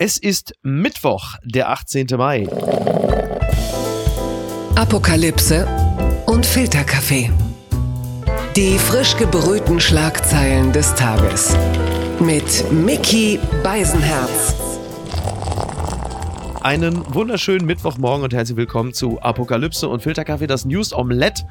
Es ist Mittwoch, der 18. Mai. Apokalypse und Filterkaffee. Die frisch gebrühten Schlagzeilen des Tages. Mit Mickey Beisenherz. Einen wunderschönen Mittwochmorgen und herzlich willkommen zu Apokalypse und Filterkaffee, das News Omelette.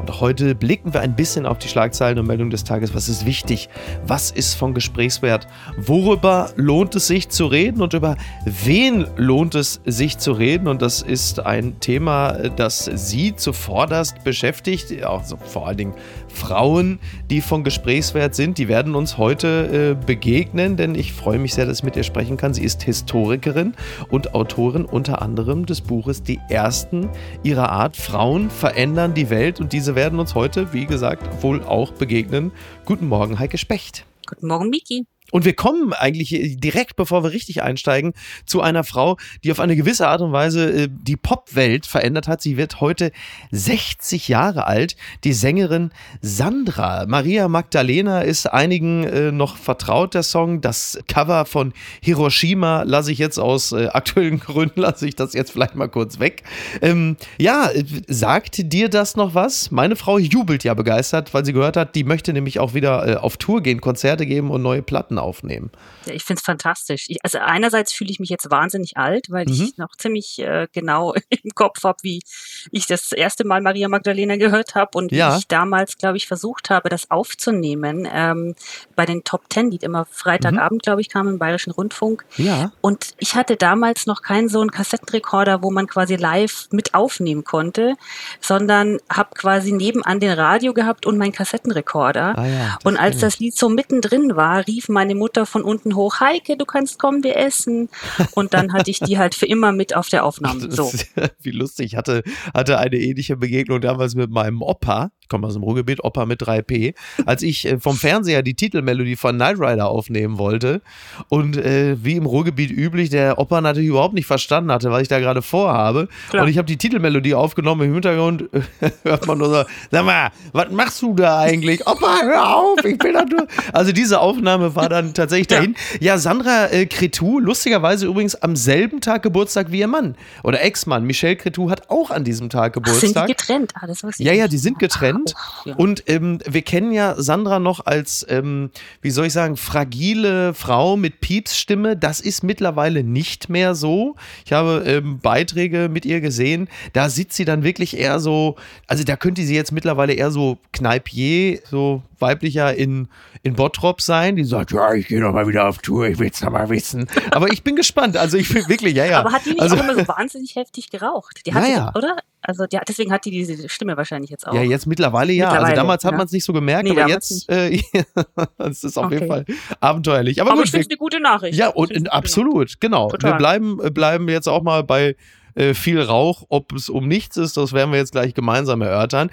Und heute blicken wir ein bisschen auf die Schlagzeilen und Meldungen des Tages. Was ist wichtig? Was ist von Gesprächswert? Worüber lohnt es sich zu reden und über wen lohnt es sich zu reden? Und das ist ein Thema, das Sie zuvorderst beschäftigt, also vor allen Dingen Frauen, die von Gesprächswert sind. Die werden uns heute äh, begegnen, denn ich freue mich sehr, dass ich mit ihr sprechen kann. Sie ist Historikerin und Autorin Autorin unter anderem des Buches Die Ersten ihrer Art. Frauen verändern die Welt und diese werden uns heute, wie gesagt, wohl auch begegnen. Guten Morgen, Heike Specht. Guten Morgen, Miki. Und wir kommen eigentlich direkt, bevor wir richtig einsteigen, zu einer Frau, die auf eine gewisse Art und Weise äh, die Popwelt verändert hat. Sie wird heute 60 Jahre alt. Die Sängerin Sandra. Maria Magdalena ist einigen äh, noch vertraut, der Song. Das Cover von Hiroshima lasse ich jetzt aus äh, aktuellen Gründen, lasse ich das jetzt vielleicht mal kurz weg. Ähm, ja, sagt dir das noch was? Meine Frau jubelt ja begeistert, weil sie gehört hat, die möchte nämlich auch wieder auf Tour gehen, Konzerte geben und neue Platten aufnehmen. Ja, ich finde es fantastisch. Ich, also einerseits fühle ich mich jetzt wahnsinnig alt, weil mhm. ich noch ziemlich äh, genau im Kopf habe, wie ich das erste Mal Maria Magdalena gehört habe und ja. wie ich damals, glaube ich, versucht habe, das aufzunehmen ähm, bei den Top Ten, die immer Freitagabend, mhm. glaube ich, kamen im Bayerischen Rundfunk. Ja. Und ich hatte damals noch keinen so einen Kassettenrekorder, wo man quasi live mit aufnehmen konnte, sondern habe quasi nebenan den Radio gehabt und meinen Kassettenrekorder. Ah ja, und als das Lied so mittendrin war, rief meine meine Mutter von unten hoch, Heike, du kannst kommen, wir essen. Und dann hatte ich die halt für immer mit auf der Aufnahme. So. Wie lustig. Ich hatte, hatte eine ähnliche Begegnung damals mit meinem Opa ich komme aus dem Ruhrgebiet, Opa mit 3P, als ich äh, vom Fernseher die Titelmelodie von Knight Rider aufnehmen wollte und äh, wie im Ruhrgebiet üblich, der Opa natürlich überhaupt nicht verstanden hatte, was ich da gerade vorhabe. Klar. Und ich habe die Titelmelodie aufgenommen, im Hintergrund hört man nur so, sag mal, was machst du da eigentlich? Opa, hör auf, ich bin da nur. Also diese Aufnahme war dann tatsächlich dahin. Ja, ja Sandra äh, Cretou, lustigerweise übrigens am selben Tag Geburtstag wie ihr Mann oder Ex-Mann. Michel Cretou hat auch an diesem Tag Geburtstag. Ach, sind die getrennt? Ah, das wusste ich ja, ja, die sind getrennt. Talent. Ja. Und ähm, wir kennen ja Sandra noch als, ähm, wie soll ich sagen, fragile Frau mit Piepsstimme. Das ist mittlerweile nicht mehr so. Ich habe ähm, Beiträge mit ihr gesehen. Da sitzt sie dann wirklich eher so, also da könnte sie jetzt mittlerweile eher so Kneipier, so weiblicher in, in Bottrop sein, die sagt, ja, ich gehe noch mal wieder auf Tour, ich will es noch mal wissen. Aber ich bin gespannt, also ich bin wirklich, ja, ja. Aber hat die nicht also, auch immer so wahnsinnig heftig geraucht? Die hat ja, ja. oder? Also die, deswegen hat die diese Stimme wahrscheinlich jetzt auch. Ja, jetzt mittlerweile ja. Also mittlerweile, also damals hat ja. man es nicht so gemerkt, nee, aber jetzt äh, es ist auf okay. jeden Fall abenteuerlich. Aber, aber gut, ich finde es eine gute Nachricht. Ja, und absolut, genau. Total. Wir bleiben, äh, bleiben jetzt auch mal bei äh, viel Rauch. Ob es um nichts ist, das werden wir jetzt gleich gemeinsam erörtern.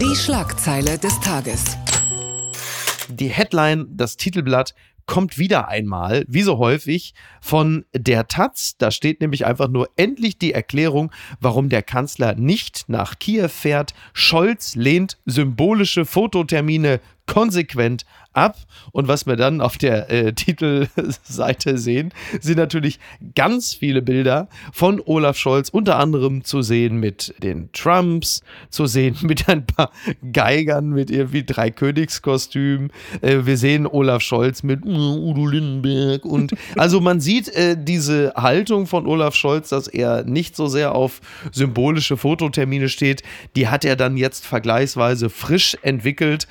Die Schlagzeile des Tages. Die Headline, das Titelblatt kommt wieder einmal, wie so häufig, von der Taz. Da steht nämlich einfach nur endlich die Erklärung, warum der Kanzler nicht nach Kiew fährt. Scholz lehnt symbolische Fototermine konsequent ab. Und was wir dann auf der äh, Titelseite sehen, sind natürlich ganz viele Bilder von Olaf Scholz, unter anderem zu sehen mit den Trumps, zu sehen mit ein paar Geigern, mit irgendwie drei Königskostümen. Äh, wir sehen Olaf Scholz mit äh, Udo Lindenberg und also man sieht äh, diese Haltung von Olaf Scholz, dass er nicht so sehr auf symbolische Fototermine steht, die hat er dann jetzt vergleichsweise frisch entwickelt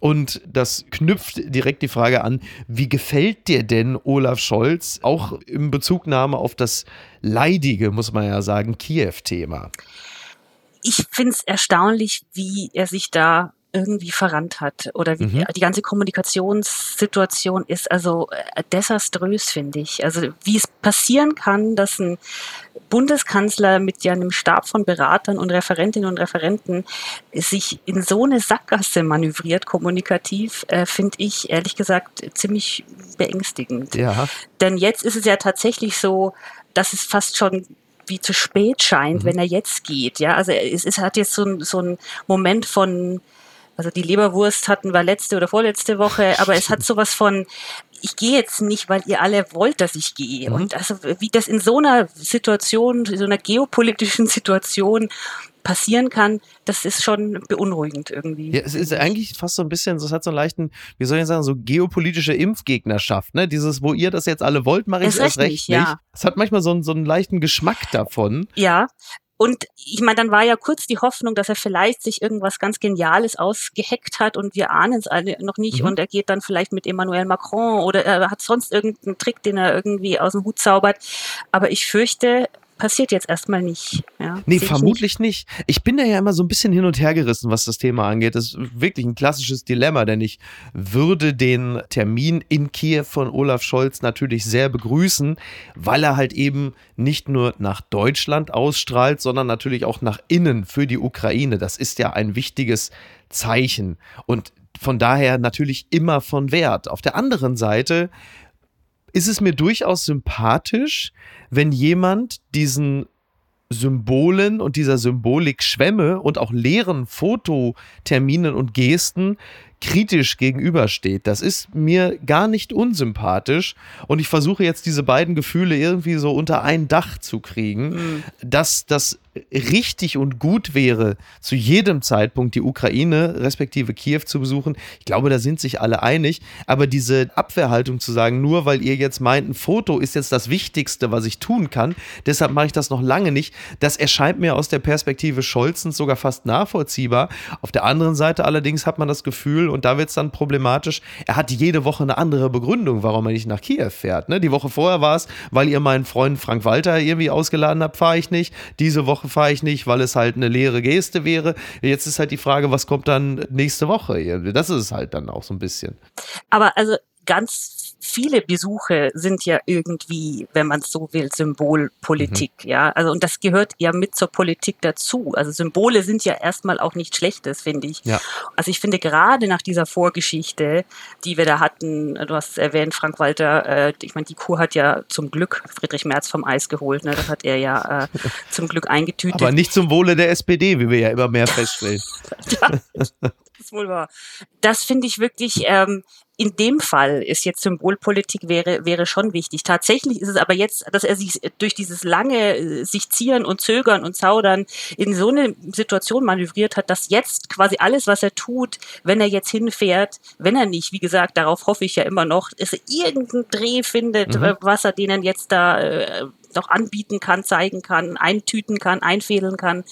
und das knüpft knüpft direkt die Frage an, wie gefällt dir denn Olaf Scholz, auch in Bezugnahme auf das leidige, muss man ja sagen, Kiew-Thema? Ich finde es erstaunlich, wie er sich da irgendwie verrannt hat oder wie mhm. die ganze Kommunikationssituation ist also äh, desaströs, finde ich. Also wie es passieren kann, dass ein Bundeskanzler mit ja einem Stab von Beratern und Referentinnen und Referenten sich in so eine Sackgasse manövriert, kommunikativ, äh, finde ich ehrlich gesagt ziemlich beängstigend. Ja. Denn jetzt ist es ja tatsächlich so, dass es fast schon wie zu spät scheint, mhm. wenn er jetzt geht. Ja, also es, es hat jetzt so, ein, so einen Moment von also die Leberwurst hatten wir letzte oder vorletzte Woche, aber es hat sowas von, ich gehe jetzt nicht, weil ihr alle wollt, dass ich gehe. Mhm. Und also wie das in so einer Situation, in so einer geopolitischen Situation passieren kann, das ist schon beunruhigend irgendwie. Ja, es ist eigentlich fast so ein bisschen, es hat so einen leichten, wie soll ich sagen, so geopolitische Impfgegnerschaft, ne? Dieses, wo ihr das jetzt alle wollt, mache ich es erst recht nicht. Ja. Es hat manchmal so einen, so einen leichten Geschmack davon. Ja, und ich meine, dann war ja kurz die Hoffnung, dass er vielleicht sich irgendwas ganz Geniales ausgeheckt hat und wir ahnen es alle noch nicht. Mhm. Und er geht dann vielleicht mit Emmanuel Macron oder er hat sonst irgendeinen Trick, den er irgendwie aus dem Hut zaubert. Aber ich fürchte, passiert jetzt erstmal nicht. Ja, nee, vermutlich nicht. nicht. Ich bin da ja immer so ein bisschen hin und her gerissen, was das Thema angeht. Das ist wirklich ein klassisches Dilemma, denn ich würde den Termin in Kiew von Olaf Scholz natürlich sehr begrüßen, weil er halt eben nicht nur nach Deutschland ausstrahlt, sondern natürlich auch nach innen für die Ukraine. Das ist ja ein wichtiges Zeichen und von daher natürlich immer von Wert. Auf der anderen Seite ist es mir durchaus sympathisch, wenn jemand diesen Symbolen und dieser Symbolik Schwämme und auch leeren Fototerminen und Gesten kritisch gegenübersteht. Das ist mir gar nicht unsympathisch und ich versuche jetzt diese beiden Gefühle irgendwie so unter ein Dach zu kriegen, mhm. dass das richtig und gut wäre, zu jedem Zeitpunkt die Ukraine respektive Kiew zu besuchen. Ich glaube, da sind sich alle einig. Aber diese Abwehrhaltung zu sagen, nur weil ihr jetzt meint, ein Foto ist jetzt das Wichtigste, was ich tun kann, deshalb mache ich das noch lange nicht, das erscheint mir aus der Perspektive Scholzens sogar fast nachvollziehbar. Auf der anderen Seite allerdings hat man das Gefühl, und da wird es dann problematisch, er hat jede Woche eine andere Begründung, warum er nicht nach Kiew fährt. Ne? Die Woche vorher war es, weil ihr meinen Freund Frank Walter irgendwie ausgeladen habt, fahre ich nicht. Diese Woche fahre ich nicht, weil es halt eine leere Geste wäre. Jetzt ist halt die Frage, was kommt dann nächste Woche? Das ist halt dann auch so ein bisschen. Aber also ganz viele Besuche sind ja irgendwie, wenn man so will, Symbolpolitik, mhm. ja. Also und das gehört ja mit zur Politik dazu. Also Symbole sind ja erstmal auch nicht Schlechtes, finde ich. Ja. Also ich finde gerade nach dieser Vorgeschichte, die wir da hatten, du hast es erwähnt, Frank Walter, äh, ich meine, die Kuh hat ja zum Glück Friedrich Merz vom Eis geholt, ne? Das hat er ja äh, zum Glück eingetütet. Aber nicht zum Wohle der SPD, wie wir ja immer mehr feststellen. ja, ist wohl wahr. Das finde ich wirklich ähm, in dem Fall ist jetzt Symbolpolitik wäre, wäre schon wichtig. Tatsächlich ist es aber jetzt, dass er sich durch dieses lange äh, sich zieren und zögern und zaudern in so eine Situation manövriert hat, dass jetzt quasi alles, was er tut, wenn er jetzt hinfährt, wenn er nicht, wie gesagt, darauf hoffe ich ja immer noch, dass er irgendeinen Dreh findet, mhm. was er denen jetzt da äh, noch anbieten kann, zeigen kann, eintüten kann, einfädeln kann,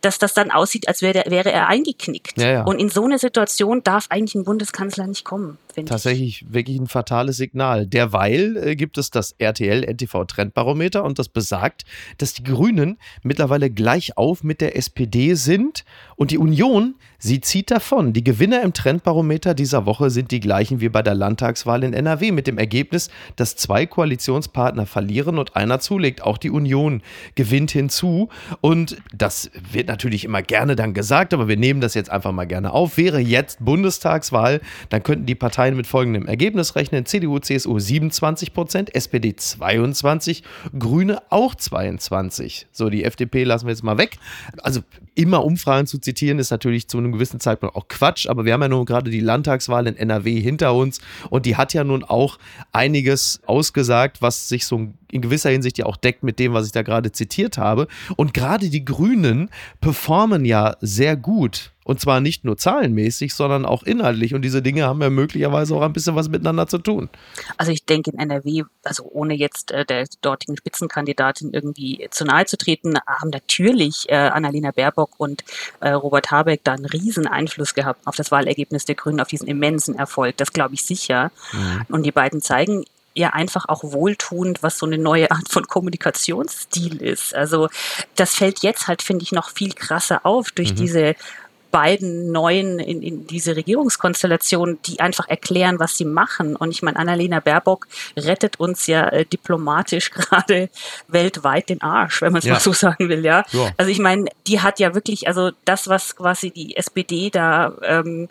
dass das dann aussieht, als wäre, wäre er eingeknickt. Ja, ja. Und in so eine Situation darf eigentlich ein Bundeskanzler nicht kommen. Tatsächlich ich. wirklich ein fatales Signal. Derweil äh, gibt es das RTL-NTV-Trendbarometer und das besagt, dass die Grünen mittlerweile gleich auf mit der SPD sind und die Union, sie zieht davon. Die Gewinner im Trendbarometer dieser Woche sind die gleichen wie bei der Landtagswahl in NRW mit dem Ergebnis, dass zwei Koalitionspartner verlieren und einer zulegt. Auch die Union gewinnt hinzu und das wird natürlich immer gerne dann gesagt, aber wir nehmen das jetzt einfach mal gerne auf. Wäre jetzt Bundestagswahl, dann könnten die Parteien Parteien mit folgendem Ergebnis rechnen. CDU, CSU 27 Prozent, SPD 22, Grüne auch 22. So, die FDP lassen wir jetzt mal weg. Also immer Umfragen zu zitieren ist natürlich zu einem gewissen Zeitpunkt auch Quatsch, aber wir haben ja nun gerade die Landtagswahl in NRW hinter uns und die hat ja nun auch einiges ausgesagt, was sich so in gewisser Hinsicht ja auch deckt mit dem, was ich da gerade zitiert habe. Und gerade die Grünen performen ja sehr gut und zwar nicht nur zahlenmäßig, sondern auch inhaltlich. Und diese Dinge haben ja möglicherweise auch ein bisschen was miteinander zu tun. Also ich denke in NRW, also ohne jetzt äh, der dortigen Spitzenkandidatin irgendwie zu nahe zu treten, haben natürlich äh, Annalena Baerbock und äh, Robert Habeck da einen riesen Einfluss gehabt auf das Wahlergebnis der Grünen, auf diesen immensen Erfolg. Das glaube ich sicher. Mhm. Und die beiden zeigen ja einfach auch wohltuend, was so eine neue Art von Kommunikationsstil ist. Also das fällt jetzt halt, finde ich, noch viel krasser auf durch mhm. diese beiden neuen in, in diese Regierungskonstellation, die einfach erklären, was sie machen. Und ich meine, Annalena Baerbock rettet uns ja äh, diplomatisch gerade weltweit den Arsch, wenn man es ja. mal so sagen will, ja. ja. Also ich meine, die hat ja wirklich, also das, was quasi die SPD da ähm,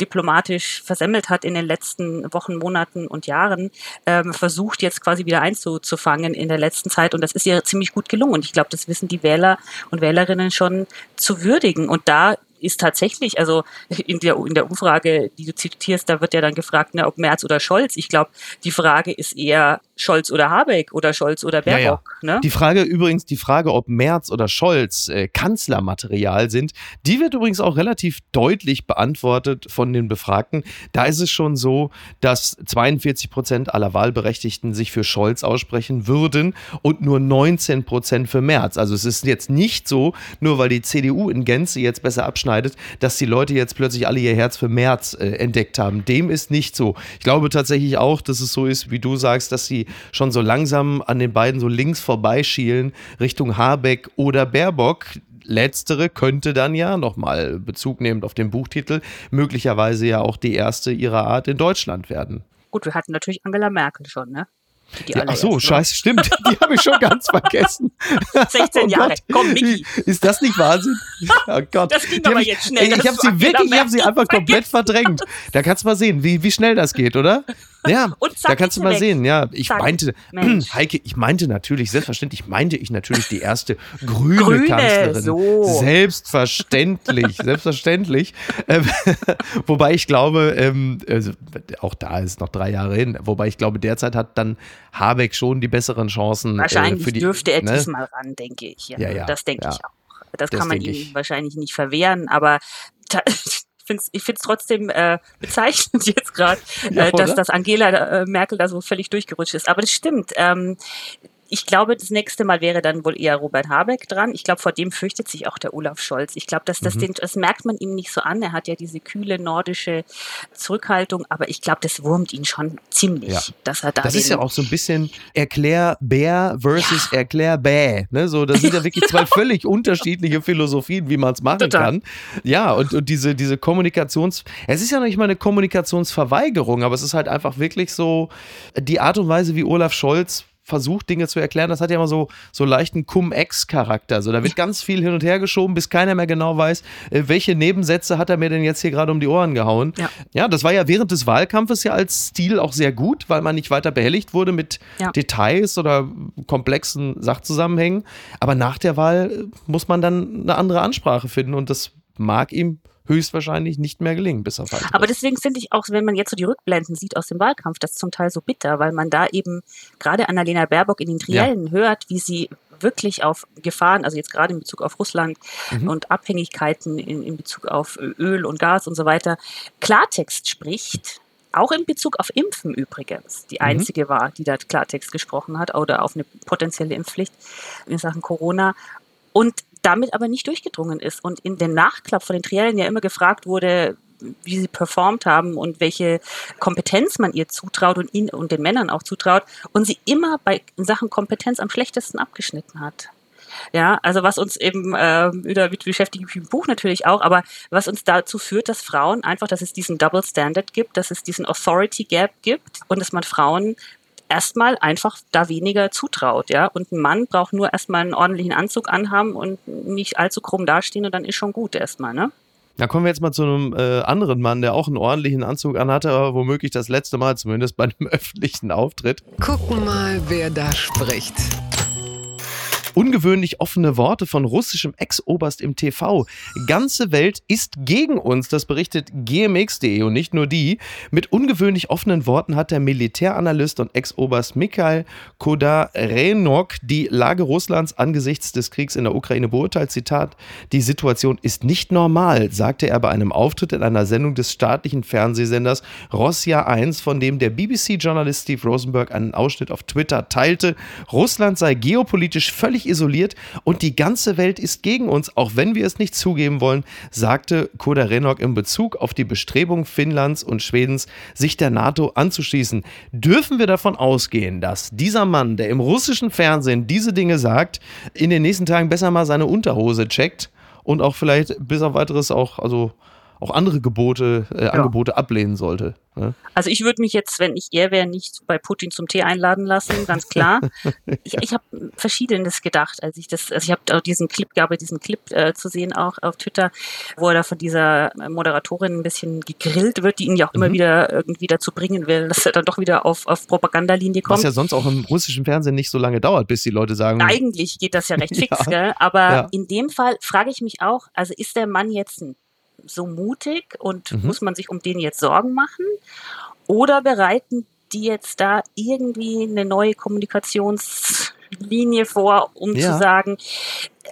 diplomatisch versemmelt hat in den letzten Wochen, Monaten und Jahren, ähm, versucht jetzt quasi wieder einzufangen in der letzten Zeit. Und das ist ihr ziemlich gut gelungen. Und ich glaube, das wissen die Wähler und Wählerinnen schon zu würdigen. Und da ist tatsächlich, also in der, in der Umfrage, die du zitierst, da wird ja dann gefragt, ne, ob Merz oder Scholz. Ich glaube, die Frage ist eher Scholz oder Habeck oder Scholz oder Baerbock. Ja, ja. Ne? Die Frage übrigens, die Frage, ob Merz oder Scholz äh, Kanzlermaterial sind, die wird übrigens auch relativ deutlich beantwortet von den Befragten. Da ist es schon so, dass 42 Prozent aller Wahlberechtigten sich für Scholz aussprechen würden und nur 19 Prozent für Merz. Also es ist jetzt nicht so, nur weil die CDU in Gänze jetzt besser abschneidet, dass die Leute jetzt plötzlich alle ihr Herz für Merz äh, entdeckt haben. Dem ist nicht so. Ich glaube tatsächlich auch, dass es so ist, wie du sagst, dass sie schon so langsam an den beiden so links vorbeischielen Richtung Habeck oder Baerbock. Letztere könnte dann ja nochmal Bezug nehmend auf den Buchtitel möglicherweise ja auch die erste ihrer Art in Deutschland werden. Gut, wir hatten natürlich Angela Merkel schon, ne? Ja, ach so, scheiße, stimmt. Die habe ich schon ganz vergessen. 16 oh Jahre. Komm, Miki. Ist das nicht Wahnsinn? Oh Gott. Das ging aber jetzt schnell. Ey, ich habe sie wirklich, ich habe sie einfach komplett verdrängt. Da kannst du mal sehen, wie, wie schnell das geht, oder? Ja, da kannst du mal weg. sehen. Ja, ich zack. meinte, Mensch. Heike, ich meinte natürlich, selbstverständlich meinte ich natürlich die erste grüne, grüne Kanzlerin. So. Selbstverständlich, selbstverständlich. Ähm, wobei ich glaube, ähm, also, auch da ist noch drei Jahre hin, wobei ich glaube, derzeit hat dann Habeck schon die besseren Chancen. Äh, wahrscheinlich äh, für die, dürfte er ne? diesmal ran, denke ich. Ja, ja, ja das denke ja. ich auch. Das, das kann man ihm ich. wahrscheinlich nicht verwehren, aber find's, ich finde es trotzdem äh, bezeichnend jetzt gerade, ja, äh, dass, dass Angela äh, Merkel da so völlig durchgerutscht ist. Aber das stimmt. Ähm, ich glaube, das nächste Mal wäre dann wohl eher Robert Habeck dran. Ich glaube, vor dem fürchtet sich auch der Olaf Scholz. Ich glaube, dass das, mhm. den, das merkt man ihm nicht so an. Er hat ja diese kühle nordische Zurückhaltung, aber ich glaube, das wurmt ihn schon ziemlich, ja. dass er da. Das ist ja auch so ein bisschen Erklärbär versus ja. Erklärbä. Ne? So, das sind ja wirklich zwei völlig unterschiedliche Philosophien, wie man es machen Total. kann. Ja, und, und diese, diese Kommunikations. Es ist ja noch nicht mal eine Kommunikationsverweigerung, aber es ist halt einfach wirklich so die Art und Weise, wie Olaf Scholz versucht, Dinge zu erklären, das hat ja immer so, so leichten Cum-Ex-Charakter. So, da wird ganz viel hin und her geschoben, bis keiner mehr genau weiß, äh, welche Nebensätze hat er mir denn jetzt hier gerade um die Ohren gehauen. Ja. ja, das war ja während des Wahlkampfes ja als Stil auch sehr gut, weil man nicht weiter behelligt wurde mit ja. Details oder komplexen Sachzusammenhängen. Aber nach der Wahl äh, muss man dann eine andere Ansprache finden und das mag ihm höchstwahrscheinlich nicht mehr gelingen, bis auf weiteres. Aber deswegen finde ich auch, wenn man jetzt so die Rückblenden sieht aus dem Wahlkampf, das zum Teil so bitter, weil man da eben gerade Annalena Baerbock in den Triellen ja. hört, wie sie wirklich auf Gefahren, also jetzt gerade in Bezug auf Russland mhm. und Abhängigkeiten in, in Bezug auf Öl und Gas und so weiter, Klartext spricht auch in Bezug auf Impfen übrigens, die mhm. einzige mhm. war, die da Klartext gesprochen hat oder auf eine potenzielle Impfpflicht in Sachen Corona. Und damit aber nicht durchgedrungen ist und in dem Nachklapp von den Triellen ja immer gefragt wurde, wie sie performt haben und welche Kompetenz man ihr zutraut und ihnen und den Männern auch zutraut und sie immer bei Sachen Kompetenz am schlechtesten abgeschnitten hat. Ja, also was uns eben äh, wieder beschäftigt im Buch natürlich auch, aber was uns dazu führt, dass Frauen einfach, dass es diesen Double Standard gibt, dass es diesen Authority Gap gibt und dass man Frauen erstmal einfach da weniger zutraut, ja. Und ein Mann braucht nur erstmal einen ordentlichen Anzug anhaben und nicht allzu krumm dastehen und dann ist schon gut erstmal, ne? Da kommen wir jetzt mal zu einem äh, anderen Mann, der auch einen ordentlichen Anzug anhatte, aber womöglich das letzte Mal zumindest bei einem öffentlichen Auftritt. Gucken mal, wer da spricht. Ungewöhnlich offene Worte von russischem Ex-Oberst im TV. Ganze Welt ist gegen uns, das berichtet gmx.de und nicht nur die. Mit ungewöhnlich offenen Worten hat der Militäranalyst und Ex-Oberst Mikhail Kodarenok die Lage Russlands angesichts des Kriegs in der Ukraine beurteilt. Zitat: Die Situation ist nicht normal, sagte er bei einem Auftritt in einer Sendung des staatlichen Fernsehsenders Rossia 1, von dem der BBC-Journalist Steve Rosenberg einen Ausschnitt auf Twitter teilte. Russland sei geopolitisch völlig isoliert und die ganze Welt ist gegen uns, auch wenn wir es nicht zugeben wollen, sagte Koda Renok in Bezug auf die Bestrebung Finnlands und Schwedens, sich der NATO anzuschließen. Dürfen wir davon ausgehen, dass dieser Mann, der im russischen Fernsehen diese Dinge sagt, in den nächsten Tagen besser mal seine Unterhose checkt und auch vielleicht bis auf weiteres auch, also auch andere Gebote, äh, ja. Angebote ablehnen sollte. Ne? Also ich würde mich jetzt, wenn ich er wäre, nicht bei Putin zum Tee einladen lassen, ganz klar. ich ich habe verschiedenes gedacht, als ich das, also ich habe diesen Clip, gab diesen Clip äh, zu sehen auch auf Twitter, wo er da von dieser Moderatorin ein bisschen gegrillt wird, die ihn ja auch immer mhm. wieder irgendwie dazu bringen will, dass er dann doch wieder auf, auf Propagandalinie kommt. Was ja sonst auch im russischen Fernsehen nicht so lange dauert, bis die Leute sagen. Eigentlich geht das ja recht fix, ja. gell? aber ja. in dem Fall frage ich mich auch, also ist der Mann jetzt ein so mutig und mhm. muss man sich um den jetzt Sorgen machen? Oder bereiten die jetzt da irgendwie eine neue Kommunikationslinie vor, um ja. zu sagen,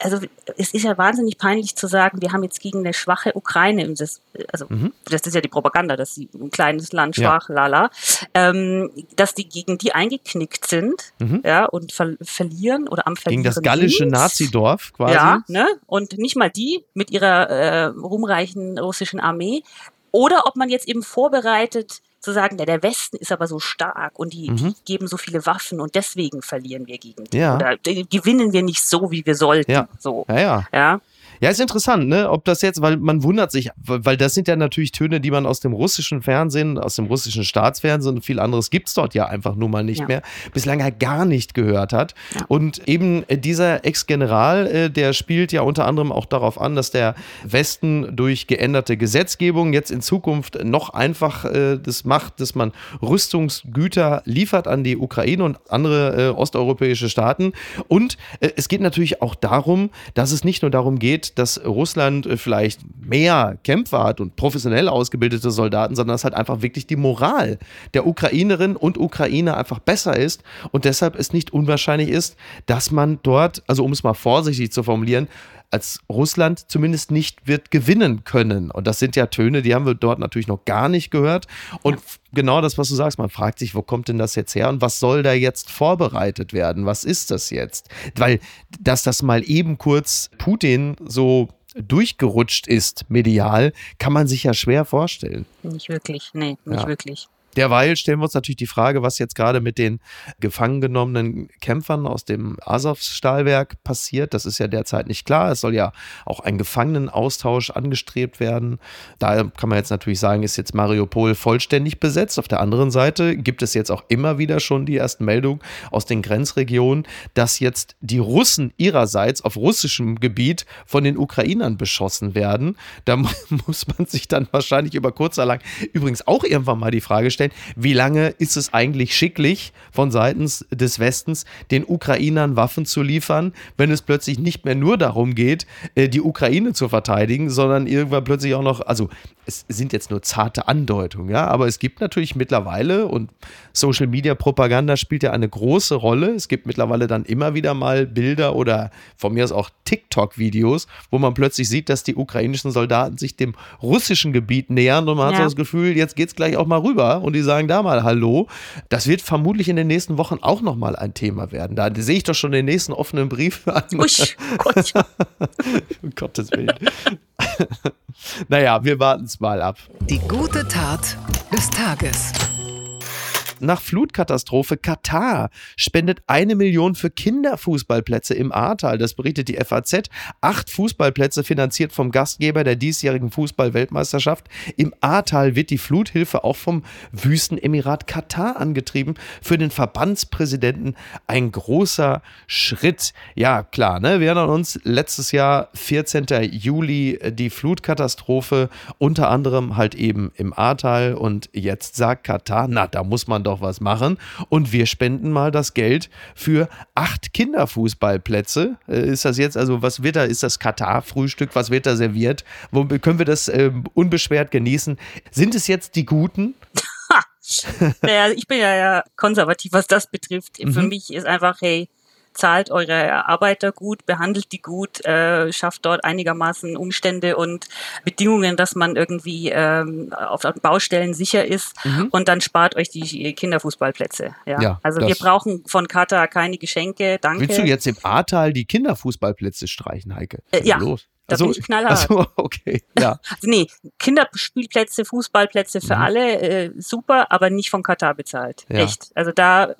also es ist ja wahnsinnig peinlich zu sagen, wir haben jetzt gegen eine schwache Ukraine, das, also mhm. das ist ja die Propaganda, dass sie ein kleines Land schwach, ja. lala, ähm, dass die gegen die eingeknickt sind, mhm. ja, und ver verlieren oder am Verlieren Gegen das gallische Nazidorf quasi. Ja, ne, und nicht mal die mit ihrer äh, ruhmreichen russischen Armee. Oder ob man jetzt eben vorbereitet, zu sagen, der, der Westen ist aber so stark und die, mhm. die, geben so viele Waffen und deswegen verlieren wir gegen die. Ja. Oder gewinnen wir nicht so, wie wir sollten. Ja. So. Ja, ja. ja. Ja, ist interessant, ne? Ob das jetzt, weil man wundert sich, weil das sind ja natürlich Töne, die man aus dem russischen Fernsehen, aus dem russischen Staatsfernsehen und viel anderes gibt es dort ja einfach nun mal nicht ja. mehr, bislang halt gar nicht gehört hat. Ja. Und eben dieser Ex-General, äh, der spielt ja unter anderem auch darauf an, dass der Westen durch geänderte Gesetzgebung jetzt in Zukunft noch einfach äh, das macht, dass man Rüstungsgüter liefert an die Ukraine und andere äh, osteuropäische Staaten. Und äh, es geht natürlich auch darum, dass es nicht nur darum geht, dass Russland äh, vielleicht mehr Kämpfer hat und professionell ausgebildete Soldaten, sondern dass halt einfach wirklich die Moral der Ukrainerinnen und Ukrainer einfach besser ist und deshalb es nicht unwahrscheinlich ist, dass man dort, also um es mal vorsichtig zu formulieren, als Russland zumindest nicht wird gewinnen können. Und das sind ja Töne, die haben wir dort natürlich noch gar nicht gehört. Und ja. genau das, was du sagst, man fragt sich, wo kommt denn das jetzt her und was soll da jetzt vorbereitet werden? Was ist das jetzt? Weil, dass das mal eben kurz Putin so durchgerutscht ist medial, kann man sich ja schwer vorstellen. Nicht wirklich, nee, nicht ja. wirklich. Derweil stellen wir uns natürlich die Frage, was jetzt gerade mit den gefangen genommenen Kämpfern aus dem Azov-Stahlwerk passiert. Das ist ja derzeit nicht klar. Es soll ja auch ein Gefangenenaustausch angestrebt werden. Da kann man jetzt natürlich sagen, ist jetzt Mariupol vollständig besetzt. Auf der anderen Seite gibt es jetzt auch immer wieder schon die ersten Meldungen aus den Grenzregionen, dass jetzt die Russen ihrerseits auf russischem Gebiet von den Ukrainern beschossen werden. Da muss man sich dann wahrscheinlich über kurz oder lang übrigens auch irgendwann mal die Frage stellen, stellen, wie lange ist es eigentlich schicklich von seitens des Westens, den Ukrainern Waffen zu liefern, wenn es plötzlich nicht mehr nur darum geht, äh, die Ukraine zu verteidigen, sondern irgendwann plötzlich auch noch, also es sind jetzt nur zarte Andeutungen, ja, aber es gibt natürlich mittlerweile und Social Media Propaganda spielt ja eine große Rolle. Es gibt mittlerweile dann immer wieder mal Bilder oder von mir aus auch TikTok-Videos, wo man plötzlich sieht, dass die ukrainischen Soldaten sich dem russischen Gebiet nähern und man ja. hat so das Gefühl, jetzt geht es gleich auch mal rüber und die sagen da mal Hallo. Das wird vermutlich in den nächsten Wochen auch nochmal ein Thema werden. Da sehe ich doch schon den nächsten offenen Brief an. Usch, Gott. um Gottes Willen. naja, wir warten es mal ab. Die gute Tat des Tages nach Flutkatastrophe Katar spendet eine Million für Kinderfußballplätze im Ahrtal. Das berichtet die FAZ. Acht Fußballplätze finanziert vom Gastgeber der diesjährigen Fußball-Weltmeisterschaft. Im Ahrtal wird die Fluthilfe auch vom Wüstenemirat Katar angetrieben. Für den Verbandspräsidenten ein großer Schritt. Ja, klar, ne? wir erinnern uns, letztes Jahr, 14. Juli, die Flutkatastrophe, unter anderem halt eben im Ahrtal. Und jetzt sagt Katar, na, da muss man doch was machen. Und wir spenden mal das Geld für acht Kinderfußballplätze. Äh, ist das jetzt, also was wird da, ist das Katar-Frühstück, was wird da serviert? Wo können wir das äh, unbeschwert genießen? Sind es jetzt die Guten? naja, ich bin ja konservativ, was das betrifft. Mhm. Für mich ist einfach, hey, zahlt eure Arbeiter gut, behandelt die gut, äh, schafft dort einigermaßen Umstände und Bedingungen, dass man irgendwie ähm, auf Baustellen sicher ist mhm. und dann spart euch die Kinderfußballplätze. Ja, ja also wir brauchen von Katar keine Geschenke. Danke. Willst du jetzt im Ahrtal die Kinderfußballplätze streichen, Heike? Äh, ja. Los? Da also, bin ich knallhart. Also, okay, ja. Also nee, Kinderspielplätze, Fußballplätze für mhm. alle, äh, super, aber nicht von Katar bezahlt. Ja. Echt. Also da,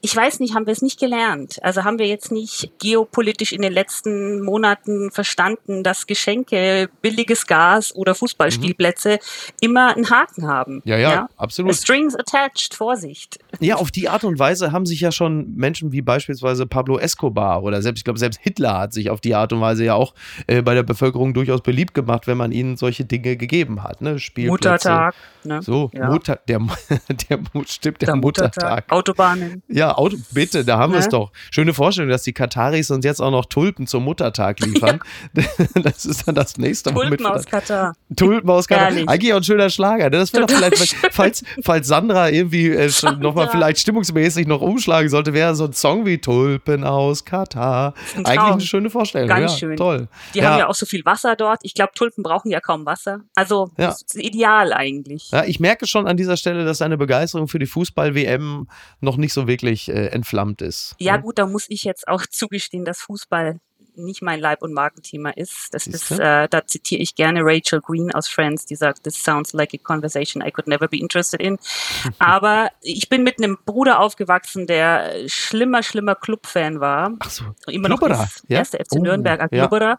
ich weiß nicht, haben wir es nicht gelernt. Also haben wir jetzt nicht geopolitisch in den letzten Monaten verstanden, dass Geschenke, billiges Gas oder Fußballspielplätze mhm. immer einen Haken haben. Ja, ja, ja, absolut. Strings attached, Vorsicht. Ja, auf die Art und Weise haben sich ja schon Menschen wie beispielsweise Pablo Escobar oder selbst, ich glaube, selbst Hitler hat sich auf die Art und Weise ja auch äh, bei der Bevölkerung durchaus beliebt gemacht, wenn man ihnen solche Dinge gegeben hat. Ne? Muttertag. Ne? So, ja. Mutter, der, der, stimmt, der, der Muttertag. Muttertag. Autobahnen. Ja, Auto, bitte, da haben ne? wir es doch. Schöne Vorstellung, dass die Kataris uns jetzt auch noch Tulpen zum Muttertag liefern. Ja. Das ist dann das nächste Mal. Tulpen aus Katar. Tulpen aus Katar. Eigentlich auch ein schöner Schlager. Ne? Das wäre doch vielleicht, falls, falls Sandra irgendwie äh, nochmal vielleicht stimmungsmäßig noch umschlagen sollte, wäre so ein Song wie Tulpen aus Katar. Eigentlich eine schöne Vorstellung. Ganz ja, schön. Toll. Die ja. haben ja auch so viel Wasser dort. Ich glaube, Tulpen brauchen ja kaum Wasser. Also ja. das ist ideal eigentlich. Ja, ich merke schon an dieser Stelle, dass deine Begeisterung für die Fußball-WM noch nicht so wirklich äh, entflammt ist. Ja, gut, da muss ich jetzt auch zugestehen, dass Fußball nicht mein Leib- und Markenthema ist. Das ist, äh, da zitiere ich gerne Rachel Green aus Friends, die sagt, this sounds like a conversation I could never be interested in. Aber ich bin mit einem Bruder aufgewachsen, der schlimmer, schlimmer Clubfan war. Ach so, immer noch ist, ja? erste FC oh, Nürnberg, ja.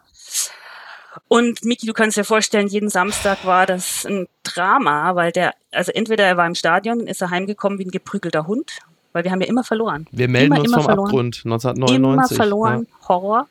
Und Miki, du kannst dir vorstellen, jeden Samstag war das ein Drama, weil der, also entweder er war im Stadion, ist er heimgekommen wie ein geprügelter Hund, weil wir haben ja immer verloren. Wir melden immer, uns immer vom verloren. Abgrund 1999. Immer verloren, ja. Horror.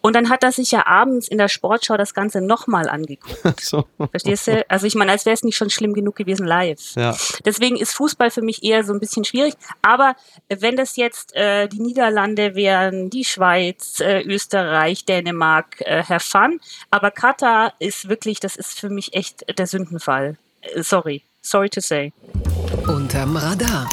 Und dann hat er sich ja abends in der Sportschau das Ganze nochmal angeguckt. So. Verstehst du? Also ich meine, als wäre es nicht schon schlimm genug gewesen live. Ja. Deswegen ist Fußball für mich eher so ein bisschen schwierig. Aber wenn das jetzt äh, die Niederlande wären, die Schweiz, äh, Österreich, Dänemark, äh, Herr Fun. Aber Katar ist wirklich, das ist für mich echt der Sündenfall. Äh, sorry. Sorry to say. Unterm Radar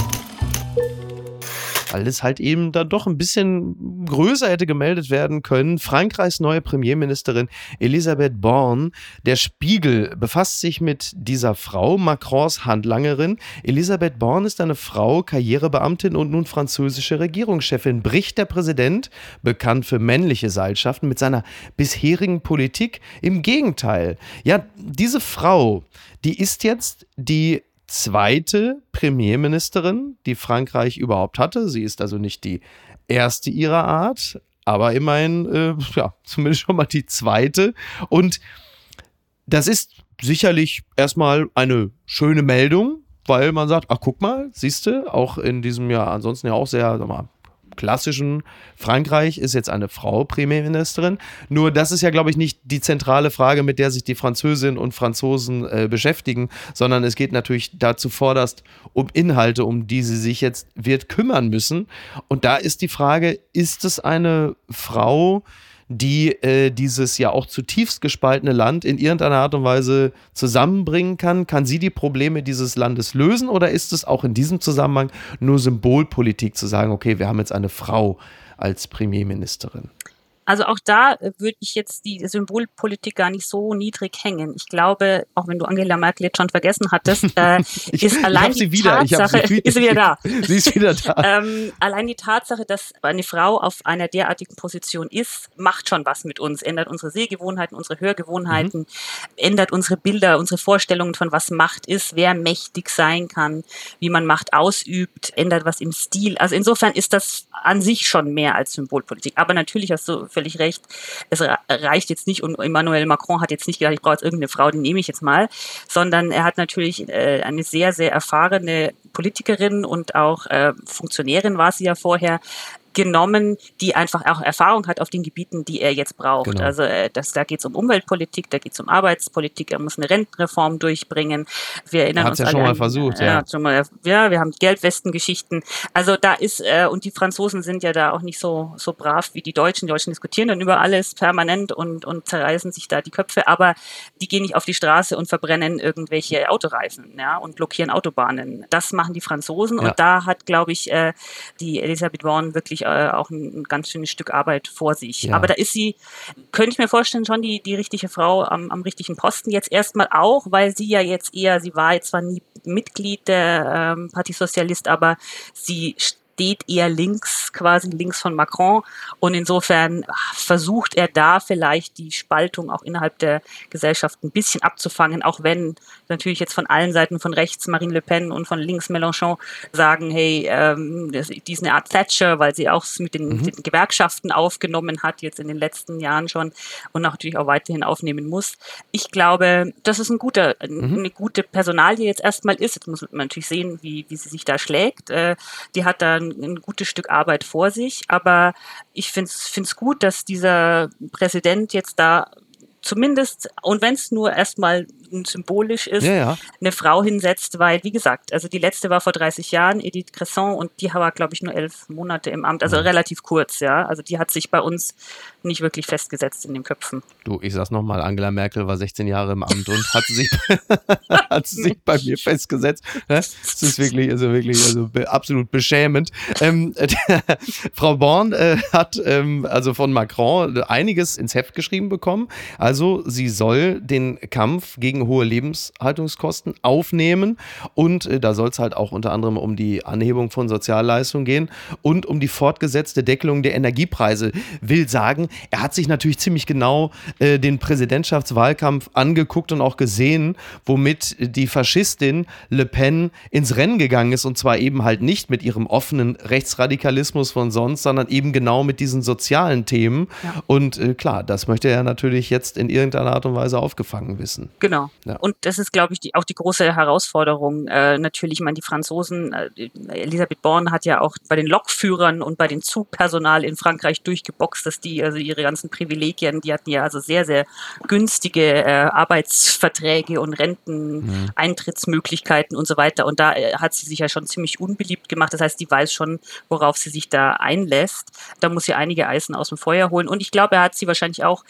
weil es halt eben dann doch ein bisschen größer hätte gemeldet werden können. Frankreichs neue Premierministerin Elisabeth Born, der Spiegel befasst sich mit dieser Frau, Macrons Handlangerin. Elisabeth Born ist eine Frau, Karrierebeamtin und nun französische Regierungschefin. Bricht der Präsident, bekannt für männliche Seilschaften, mit seiner bisherigen Politik? Im Gegenteil. Ja, diese Frau, die ist jetzt die zweite Premierministerin, die Frankreich überhaupt hatte. Sie ist also nicht die erste ihrer Art, aber immerhin, äh, ja, zumindest schon mal die zweite. Und das ist sicherlich erstmal eine schöne Meldung, weil man sagt, ach guck mal, siehst du, auch in diesem Jahr ansonsten ja auch sehr, sag mal, klassischen Frankreich ist jetzt eine Frau Premierministerin. Nur das ist ja, glaube ich, nicht die zentrale Frage, mit der sich die Französinnen und Franzosen äh, beschäftigen, sondern es geht natürlich dazu vorderst um Inhalte, um die sie sich jetzt wird kümmern müssen. Und da ist die Frage, ist es eine Frau, die äh, dieses ja auch zutiefst gespaltene Land in irgendeiner Art und Weise zusammenbringen kann? Kann sie die Probleme dieses Landes lösen oder ist es auch in diesem Zusammenhang nur Symbolpolitik zu sagen, okay, wir haben jetzt eine Frau als Premierministerin? Also auch da äh, würde ich jetzt die Symbolpolitik gar nicht so niedrig hängen. Ich glaube, auch wenn du Angela Merkel jetzt schon vergessen hattest, äh, ich, ist allein die wieder. Tatsache, sie ist sie wieder da. sie ist wieder da. ähm, allein die Tatsache, dass eine Frau auf einer derartigen Position ist, macht schon was mit uns, ändert unsere Sehgewohnheiten, unsere Hörgewohnheiten, mhm. ändert unsere Bilder, unsere Vorstellungen von was Macht ist, wer mächtig sein kann, wie man Macht ausübt, ändert was im Stil. Also insofern ist das an sich schon mehr als Symbolpolitik. Aber natürlich hast du völlig recht. Es reicht jetzt nicht und Emmanuel Macron hat jetzt nicht gedacht, ich brauche jetzt irgendeine Frau, die nehme ich jetzt mal, sondern er hat natürlich äh, eine sehr, sehr erfahrene Politikerin und auch äh, Funktionärin war sie ja vorher, genommen, die einfach auch Erfahrung hat auf den Gebieten, die er jetzt braucht. Genau. Also äh, das, da geht es um Umweltpolitik, da geht es um Arbeitspolitik, er muss eine Rentenreform durchbringen. Wir erinnern uns ja schon mal versucht, ja. Ja, schon mal, ja, wir haben Geldwestengeschichten. Also da ist, äh, und die Franzosen sind ja da auch nicht so, so brav wie die Deutschen. Die Deutschen diskutieren dann über alles permanent und, und zerreißen sich da die Köpfe, aber die gehen nicht auf die Straße und verbrennen irgendwelche Autoreifen ja, und blockieren Autobahnen. Das machen die Franzosen ja. und da hat, glaube ich, äh, die Elisabeth Born wirklich äh, auch ein, ein, ganz schönes Stück Arbeit vor sich. Ja. Aber da ist sie, könnte ich mir vorstellen, schon die, die richtige Frau am, am richtigen Posten. Jetzt erstmal auch, weil sie ja jetzt eher, sie war jetzt zwar nie Mitglied der ähm, Parti Sozialist, aber sie steht eher links, quasi links von Macron. Und insofern versucht er da vielleicht die Spaltung auch innerhalb der Gesellschaft ein bisschen abzufangen, auch wenn natürlich jetzt von allen Seiten, von rechts Marine Le Pen und von links Mélenchon sagen, hey, ähm, die ist eine Art Thatcher, weil sie auch mit den, mhm. den, Gewerkschaften aufgenommen hat, jetzt in den letzten Jahren schon und natürlich auch weiterhin aufnehmen muss. Ich glaube, das ist ein guter, mhm. eine gute Personalie jetzt erstmal ist. Jetzt muss man natürlich sehen, wie, wie sie sich da schlägt. Äh, die hat da ein, ein gutes Stück Arbeit vor sich. Aber ich finde es gut, dass dieser Präsident jetzt da zumindest, und wenn es nur erstmal symbolisch ist, ja, ja. eine Frau hinsetzt, weil, wie gesagt, also die letzte war vor 30 Jahren, Edith Cresson, und die war, glaube ich, nur elf Monate im Amt, also mhm. relativ kurz, ja. Also die hat sich bei uns nicht wirklich festgesetzt in den Köpfen. Du, ich sag's nochmal, Angela Merkel war 16 Jahre im Amt und hat sich, hat sich bei mir festgesetzt. Das ist wirklich, also wirklich, also absolut beschämend. Ähm, Frau Born äh, hat ähm, also von Macron einiges ins Heft geschrieben bekommen. Also sie soll den Kampf gegen hohe Lebenshaltungskosten aufnehmen und äh, da soll es halt auch unter anderem um die Anhebung von Sozialleistungen gehen und um die fortgesetzte Deckelung der Energiepreise. Will sagen, er hat sich natürlich ziemlich genau äh, den Präsidentschaftswahlkampf angeguckt und auch gesehen, womit die Faschistin Le Pen ins Rennen gegangen ist und zwar eben halt nicht mit ihrem offenen Rechtsradikalismus von sonst, sondern eben genau mit diesen sozialen Themen. Ja. Und äh, klar, das möchte er natürlich jetzt in irgendeiner Art und Weise aufgefangen wissen. Genau. Ja. Und das ist, glaube ich, die, auch die große Herausforderung. Äh, natürlich, ich meine, die Franzosen, äh, Elisabeth Born hat ja auch bei den Lokführern und bei den Zugpersonal in Frankreich durchgeboxt, dass die also ihre ganzen Privilegien, die hatten ja also sehr, sehr günstige äh, Arbeitsverträge und Renteneintrittsmöglichkeiten mhm. und so weiter. Und da äh, hat sie sich ja schon ziemlich unbeliebt gemacht. Das heißt, die weiß schon, worauf sie sich da einlässt. Da muss sie einige Eisen aus dem Feuer holen. Und ich glaube, er hat sie wahrscheinlich auch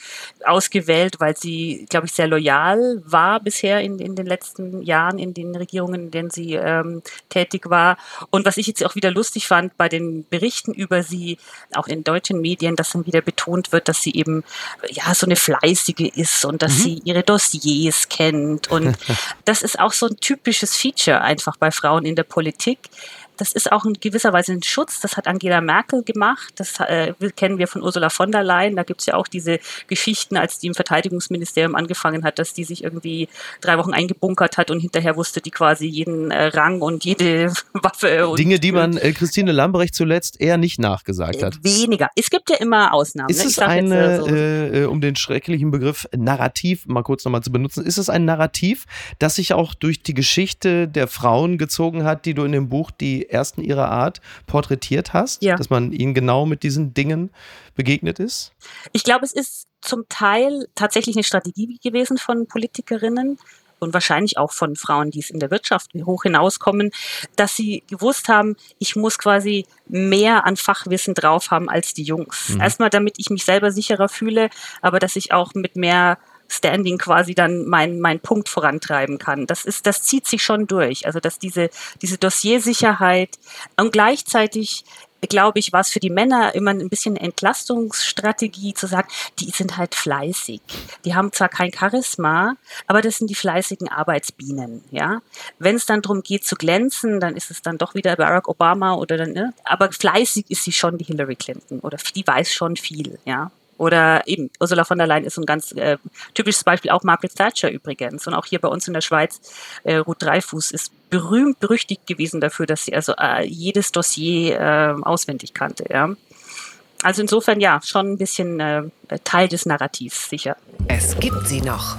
ausgewählt, weil sie, glaube ich, sehr loyal war bisher in, in den letzten Jahren in den Regierungen, in denen sie ähm, tätig war. Und was ich jetzt auch wieder lustig fand bei den Berichten über sie, auch in deutschen Medien, dass dann wieder betont wird, dass sie eben ja so eine fleißige ist und dass mhm. sie ihre Dossiers kennt. Und das ist auch so ein typisches Feature einfach bei Frauen in der Politik das ist auch in gewisser Weise ein Schutz. Das hat Angela Merkel gemacht. Das äh, kennen wir von Ursula von der Leyen. Da gibt es ja auch diese Geschichten, als die im Verteidigungsministerium angefangen hat, dass die sich irgendwie drei Wochen eingebunkert hat und hinterher wusste die quasi jeden äh, Rang und jede Waffe. Und, Dinge, die man äh, Christine Lambrecht zuletzt eher nicht nachgesagt hat. Äh, weniger. Es gibt ja immer Ausnahmen. Ist ne? es eine, jetzt, äh, so äh, um den schrecklichen Begriff Narrativ mal kurz nochmal zu benutzen, ist es ein Narrativ, das sich auch durch die Geschichte der Frauen gezogen hat, die du in dem Buch die ersten ihrer Art porträtiert hast, ja. dass man ihnen genau mit diesen Dingen begegnet ist? Ich glaube, es ist zum Teil tatsächlich eine Strategie gewesen von Politikerinnen, und wahrscheinlich auch von Frauen, die es in der Wirtschaft hoch hinauskommen, dass sie gewusst haben, ich muss quasi mehr an Fachwissen drauf haben als die Jungs. Mhm. Erstmal, damit ich mich selber sicherer fühle, aber dass ich auch mit mehr Standing quasi dann meinen mein Punkt vorantreiben kann. Das ist, das zieht sich schon durch. Also dass diese, diese Dossiersicherheit und gleichzeitig glaube ich, war es für die Männer immer ein bisschen Entlastungsstrategie zu sagen, die sind halt fleißig. Die haben zwar kein Charisma, aber das sind die fleißigen Arbeitsbienen, ja. Wenn es dann darum geht zu glänzen, dann ist es dann doch wieder Barack Obama oder dann, ne? aber fleißig ist sie schon die Hillary Clinton oder die weiß schon viel, ja. Oder eben, Ursula von der Leyen ist ein ganz äh, typisches Beispiel, auch Margaret Thatcher übrigens. Und auch hier bei uns in der Schweiz, äh, Ruth Dreifuß ist berühmt, berüchtigt gewesen dafür, dass sie also äh, jedes Dossier äh, auswendig kannte. Ja. Also insofern ja, schon ein bisschen äh, Teil des Narrativs, sicher. Es gibt sie noch.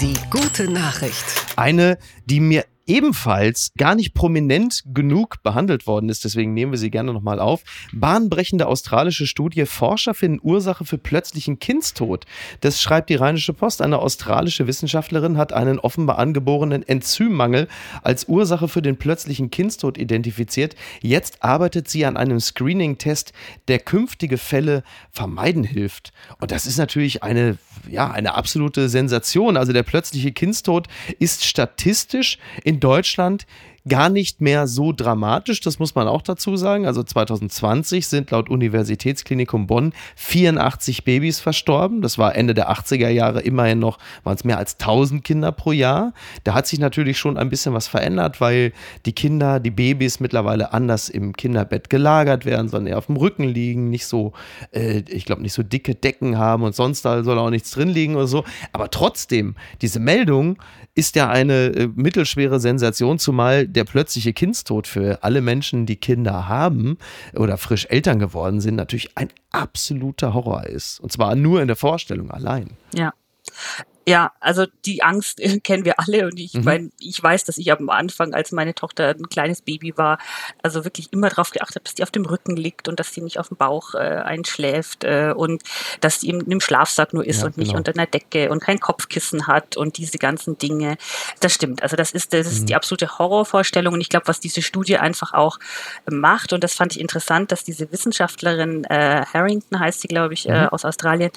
Die gute Nachricht. Eine, die mir ebenfalls gar nicht prominent genug behandelt worden ist, deswegen nehmen wir sie gerne nochmal auf. Bahnbrechende australische Studie, Forscher finden Ursache für plötzlichen Kindstod. Das schreibt die Rheinische Post. Eine australische Wissenschaftlerin hat einen offenbar angeborenen Enzymmangel als Ursache für den plötzlichen Kindstod identifiziert. Jetzt arbeitet sie an einem Screening-Test, der künftige Fälle vermeiden hilft. Und das ist natürlich eine, ja, eine absolute Sensation. Also der plötzliche Kindstod ist statistisch in in Deutschland gar nicht mehr so dramatisch, das muss man auch dazu sagen. Also 2020 sind laut Universitätsklinikum Bonn 84 Babys verstorben. Das war Ende der 80er Jahre immerhin noch, waren es mehr als 1000 Kinder pro Jahr. Da hat sich natürlich schon ein bisschen was verändert, weil die Kinder, die Babys mittlerweile anders im Kinderbett gelagert werden, sondern eher auf dem Rücken liegen, nicht so, äh, ich glaube, nicht so dicke Decken haben und sonst da soll auch nichts drin liegen oder so. Aber trotzdem, diese Meldung ist ja eine äh, mittelschwere Sensation, zumal der plötzliche Kindstod für alle Menschen, die Kinder haben oder frisch Eltern geworden sind, natürlich ein absoluter Horror ist. Und zwar nur in der Vorstellung allein. Ja. Ja, also die Angst äh, kennen wir alle und ich mhm. meine, ich weiß, dass ich am Anfang, als meine Tochter ein kleines Baby war, also wirklich immer darauf geachtet, dass die auf dem Rücken liegt und dass sie nicht auf dem Bauch äh, einschläft äh, und dass sie im, im Schlafsack nur ist ja, und nicht genau. unter einer Decke und kein Kopfkissen hat und diese ganzen Dinge. Das stimmt. Also das ist, das ist mhm. die absolute Horrorvorstellung und ich glaube, was diese Studie einfach auch macht und das fand ich interessant, dass diese Wissenschaftlerin äh, Harrington heißt sie, glaube ich, äh, mhm. aus Australien,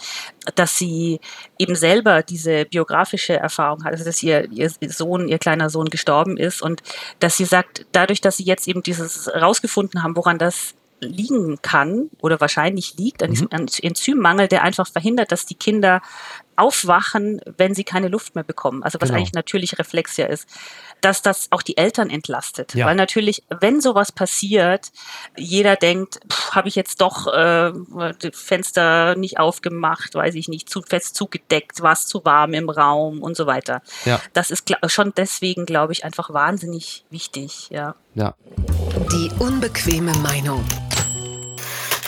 dass sie eben selber diese biografische Erfahrung hat, also dass ihr, ihr Sohn, ihr kleiner Sohn gestorben ist und dass sie sagt, dadurch, dass sie jetzt eben dieses rausgefunden haben, woran das liegen kann oder wahrscheinlich liegt an diesem mhm. Enzymmangel, der einfach verhindert, dass die Kinder aufwachen, wenn sie keine Luft mehr bekommen. Also was genau. eigentlich natürlich Reflex ja ist, dass das auch die Eltern entlastet. Ja. Weil natürlich, wenn sowas passiert, jeder denkt, habe ich jetzt doch äh, Fenster nicht aufgemacht, weiß ich nicht, zu fest zugedeckt, war es zu warm im Raum und so weiter. Ja. Das ist schon deswegen, glaube ich, einfach wahnsinnig wichtig. Ja. ja. Die unbequeme Meinung.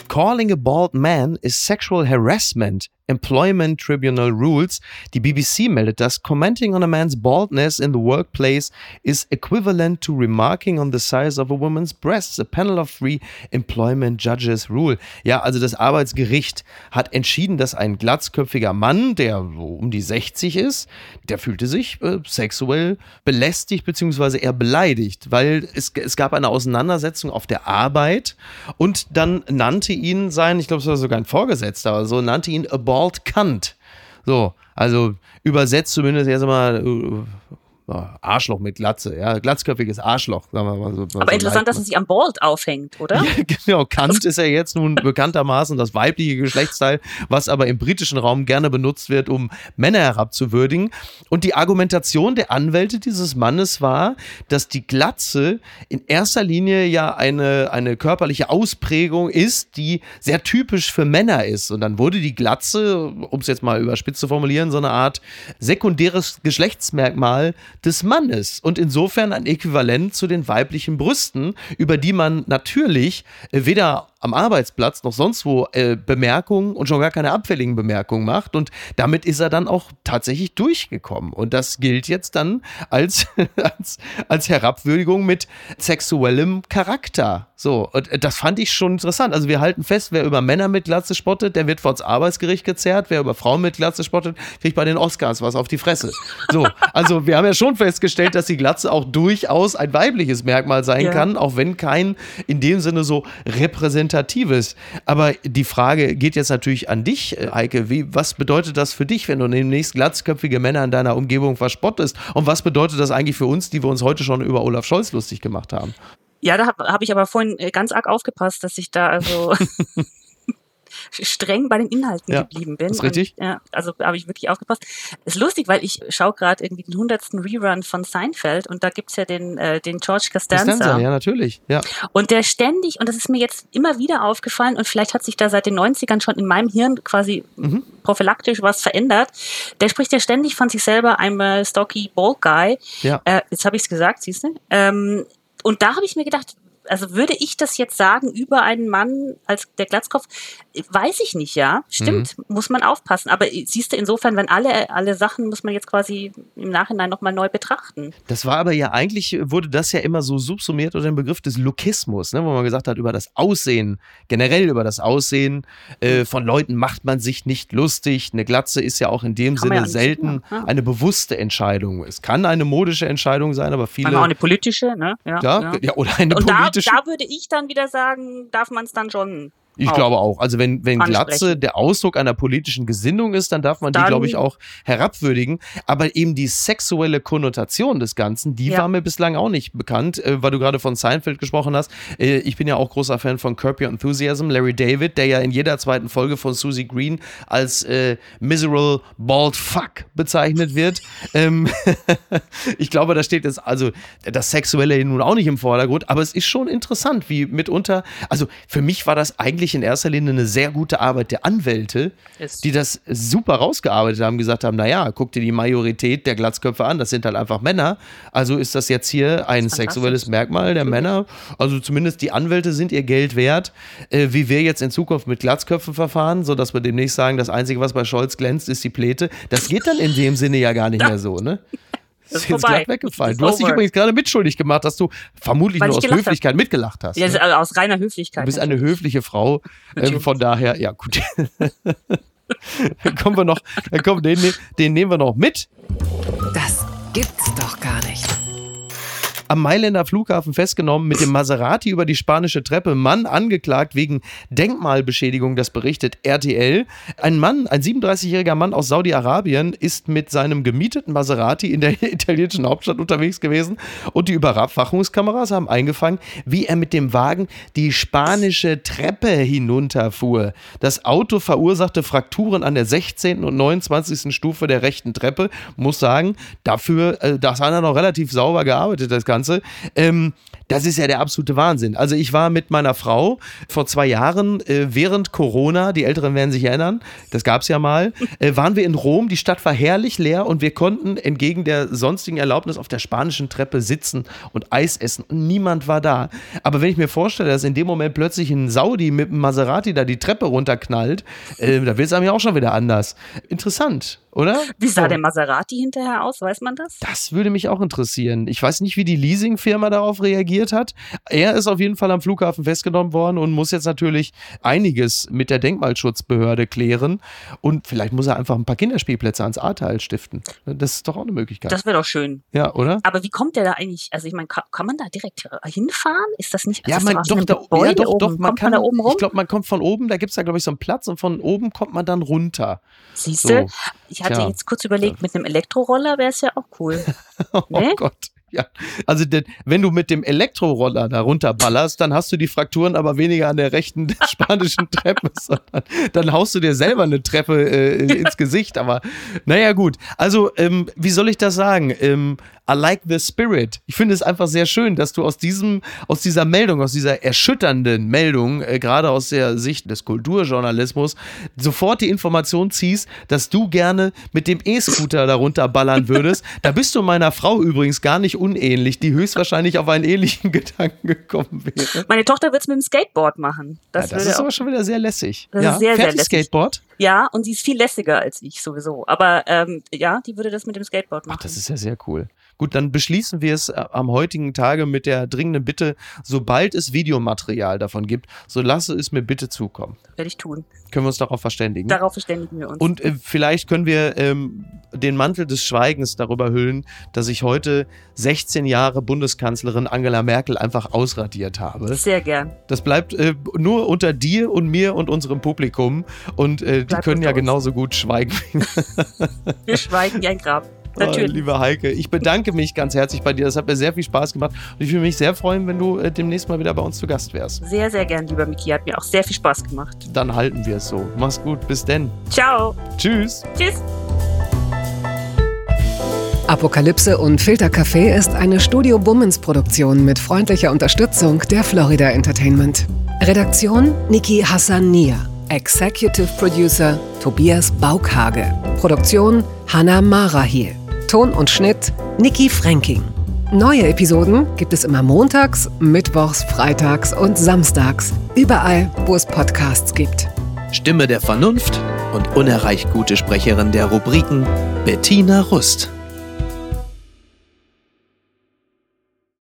Calling a bald man is sexual harassment Employment Tribunal Rules. Die BBC meldet, dass commenting on a man's baldness in the workplace is equivalent to remarking on the size of a woman's breasts. A panel of three employment judges rule. Ja, also das Arbeitsgericht hat entschieden, dass ein glatzköpfiger Mann, der so um die 60 ist, der fühlte sich äh, sexuell belästigt bzw. eher beleidigt, weil es, es gab eine Auseinandersetzung auf der Arbeit und dann nannte ihn sein, ich glaube, es war sogar ein Vorgesetzter, also nannte ihn a bald cunt. So, also übersetzt zumindest erst mal äh, Arschloch mit Glatze, ja, glatzköpfiges Arschloch, sagen wir mal so. Aber so interessant, dass es sich am Bald aufhängt, oder? Ja, genau, Kant ist ja jetzt nun bekanntermaßen das weibliche Geschlechtsteil, was aber im britischen Raum gerne benutzt wird, um Männer herabzuwürdigen. Und die Argumentation der Anwälte dieses Mannes war, dass die Glatze in erster Linie ja eine, eine körperliche Ausprägung ist, die sehr typisch für Männer ist. Und dann wurde die Glatze, um es jetzt mal überspitzt zu formulieren, so eine Art sekundäres Geschlechtsmerkmal des Mannes und insofern ein Äquivalent zu den weiblichen Brüsten, über die man natürlich äh, weder am Arbeitsplatz noch sonst wo äh, Bemerkungen und schon gar keine abfälligen Bemerkungen macht. Und damit ist er dann auch tatsächlich durchgekommen. Und das gilt jetzt dann als, als, als Herabwürdigung mit sexuellem Charakter. So, und das fand ich schon interessant. Also wir halten fest, wer über Männer mit Glatze spottet, der wird vor das Arbeitsgericht gezerrt. Wer über Frauen mit Glatze spottet, kriegt bei den Oscars was auf die Fresse. So, also wir haben ja schon festgestellt, dass die Glatze auch durchaus ein weibliches Merkmal sein ja. kann, auch wenn kein in dem Sinne so repräsentatives. Aber die Frage geht jetzt natürlich an dich, äh, Heike. Wie, was bedeutet das für dich, wenn du demnächst glatzköpfige Männer in deiner Umgebung verspottest? Und was bedeutet das eigentlich für uns, die wir uns heute schon über Olaf Scholz lustig gemacht haben? Ja, da habe hab ich aber vorhin äh, ganz arg aufgepasst, dass ich da also streng bei den Inhalten ja, geblieben bin. Ist richtig. Und, ja, also habe ich wirklich aufgepasst. Ist lustig, weil ich schaue gerade irgendwie den hundertsten Rerun von Seinfeld und da gibt's ja den, äh, den George Costanza. Costanza. Ja, natürlich. Ja. Und der ständig, und das ist mir jetzt immer wieder aufgefallen und vielleicht hat sich da seit den 90ern schon in meinem Hirn quasi mhm. prophylaktisch was verändert, der spricht ja ständig von sich selber, I'm a stocky bald guy. Ja. Äh, jetzt habe ich es gesagt, siehst du? Ähm, und da habe ich mir gedacht, also würde ich das jetzt sagen über einen Mann als der Glatzkopf, weiß ich nicht, ja. Stimmt, mhm. muss man aufpassen. Aber siehst du, insofern, wenn alle, alle Sachen muss man jetzt quasi im Nachhinein nochmal neu betrachten. Das war aber ja eigentlich, wurde das ja immer so subsumiert unter dem Begriff des Lookismus, ne, wo man gesagt hat, über das Aussehen, generell über das Aussehen äh, von Leuten macht man sich nicht lustig. Eine Glatze ist ja auch in dem kann Sinne ja selten ja. eine bewusste Entscheidung. Es kann eine modische Entscheidung sein, aber viele. Auch eine politische, ne? Ja, ja, ja. oder eine politische da, würde ich dann wieder sagen, darf man es dann schon ich auch glaube auch. Also wenn, wenn Glatze der Ausdruck einer politischen Gesinnung ist, dann darf man dann, die, glaube ich, auch herabwürdigen. Aber eben die sexuelle Konnotation des Ganzen, die ja. war mir bislang auch nicht bekannt, äh, weil du gerade von Seinfeld gesprochen hast. Äh, ich bin ja auch großer Fan von Curb Your Enthusiasm. Larry David, der ja in jeder zweiten Folge von Susie Green als äh, miserable bald fuck bezeichnet wird. ähm, ich glaube, da steht jetzt also das Sexuelle nun auch nicht im Vordergrund, aber es ist schon interessant, wie mitunter, also für mich war das eigentlich ich in erster Linie eine sehr gute Arbeit der Anwälte, die das super rausgearbeitet haben, gesagt haben, naja, guck dir die Majorität der Glatzköpfe an, das sind halt einfach Männer. Also ist das jetzt hier ein sexuelles Merkmal der Männer. Also zumindest die Anwälte sind ihr Geld wert. Äh, wie wir jetzt in Zukunft mit Glatzköpfen verfahren, sodass wir demnächst sagen, das Einzige, was bei Scholz glänzt, ist die Pläte. Das geht dann in dem Sinne ja gar nicht mehr so, ne? Das ist jetzt gerade weggefallen. Du hast dich übrigens gerade mitschuldig gemacht, dass du vermutlich Weil nur aus Höflichkeit hab. mitgelacht hast. Ja, ne? also aus reiner Höflichkeit. Du bist eine höfliche Frau. Äh, von daher, ja, gut. dann kommen wir noch, dann kommen, den, den nehmen wir noch mit. Das gibt's doch gar nicht am Mailänder Flughafen festgenommen, mit dem Maserati über die spanische Treppe. Mann angeklagt wegen Denkmalbeschädigung, das berichtet RTL. Ein Mann, ein 37-jähriger Mann aus Saudi-Arabien, ist mit seinem gemieteten Maserati in der italienischen Hauptstadt unterwegs gewesen und die Überwachungskameras haben eingefangen, wie er mit dem Wagen die spanische Treppe hinunterfuhr. Das Auto verursachte Frakturen an der 16. und 29. Stufe der rechten Treppe. Muss sagen, dafür, äh, das hat er noch relativ sauber gearbeitet, das Ganze. Ganze. Ähm, das ist ja der absolute Wahnsinn. Also ich war mit meiner Frau vor zwei Jahren äh, während Corona, die Älteren werden sich erinnern, das gab es ja mal, äh, waren wir in Rom, die Stadt war herrlich leer und wir konnten entgegen der sonstigen Erlaubnis auf der spanischen Treppe sitzen und Eis essen und niemand war da. Aber wenn ich mir vorstelle, dass in dem Moment plötzlich ein Saudi mit einem Maserati da die Treppe runterknallt, äh, da wird es einem ja auch schon wieder anders. Interessant oder? Wie sah so. der Maserati hinterher aus? Weiß man das? Das würde mich auch interessieren. Ich weiß nicht, wie die Leasingfirma darauf reagiert hat. Er ist auf jeden Fall am Flughafen festgenommen worden und muss jetzt natürlich einiges mit der Denkmalschutzbehörde klären. Und vielleicht muss er einfach ein paar Kinderspielplätze ans Ahrteil stiften. Das ist doch auch eine Möglichkeit. Das wäre doch schön. Ja, oder? Aber wie kommt der da eigentlich? Also ich meine, kann, kann, man da direkt hinfahren? Ist das nicht? Ja, man, doch, da, ja, doch, doch, man kann, man da oben rum? Ich glaube, man kommt von oben, da gibt es da, glaube ich, so einen Platz und von oben kommt man dann runter. Siehst du? So. Ich hatte Tja. jetzt kurz überlegt, mit einem Elektroroller wäre es ja auch cool. oh nee? Gott. Ja, also denn, wenn du mit dem Elektroroller da runterballerst, dann hast du die Frakturen aber weniger an der rechten der spanischen Treppe, sondern dann haust du dir selber eine Treppe äh, ins Gesicht. Aber naja, gut. Also, ähm, wie soll ich das sagen? Ähm, I like the spirit. Ich finde es einfach sehr schön, dass du aus diesem, aus dieser Meldung, aus dieser erschütternden Meldung, äh, gerade aus der Sicht des Kulturjournalismus, sofort die Information ziehst, dass du gerne mit dem E-Scooter darunter ballern würdest. da bist du meiner Frau übrigens gar nicht unähnlich, die höchstwahrscheinlich auf einen ähnlichen Gedanken gekommen wäre. Meine Tochter wird es mit dem Skateboard machen. Das, ja, das ist aber schon wieder sehr lässig. Das ja? ist sehr, sehr lässig. Skateboard? Ja, und sie ist viel lässiger als ich sowieso. Aber ähm, ja, die würde das mit dem Skateboard machen. Ach, das ist ja sehr cool. Gut, dann beschließen wir es äh, am heutigen Tage mit der dringenden Bitte, sobald es Videomaterial davon gibt, so lasse es mir bitte zukommen. Werde ich tun. Können wir uns darauf verständigen? Darauf verständigen wir uns. Und äh, vielleicht können wir ähm, den Mantel des Schweigens darüber hüllen, dass ich heute 16 Jahre Bundeskanzlerin Angela Merkel einfach ausradiert habe. Sehr gern. Das bleibt äh, nur unter dir und mir und unserem Publikum. Und äh, die können ja genauso gut schweigen. wir schweigen wie ein Grab. Natürlich. Oh, liebe Heike, ich bedanke mich ganz herzlich bei dir. Das hat mir sehr viel Spaß gemacht. Und ich würde mich sehr freuen, wenn du äh, demnächst mal wieder bei uns zu Gast wärst. Sehr, sehr gern, lieber Miki. Hat mir auch sehr viel Spaß gemacht. Dann halten wir es so. Mach's gut. Bis denn. Ciao. Tschüss. Tschüss. Apokalypse und Filtercafé ist eine Studio Bummens Produktion mit freundlicher Unterstützung der Florida Entertainment. Redaktion Niki Hassania. Executive Producer Tobias Baukhage. Produktion Hannah Marahiel. Ton und Schnitt Niki Fränking. Neue Episoden gibt es immer montags, mittwochs, freitags und samstags. Überall, wo es Podcasts gibt. Stimme der Vernunft und unerreicht gute Sprecherin der Rubriken Bettina Rust.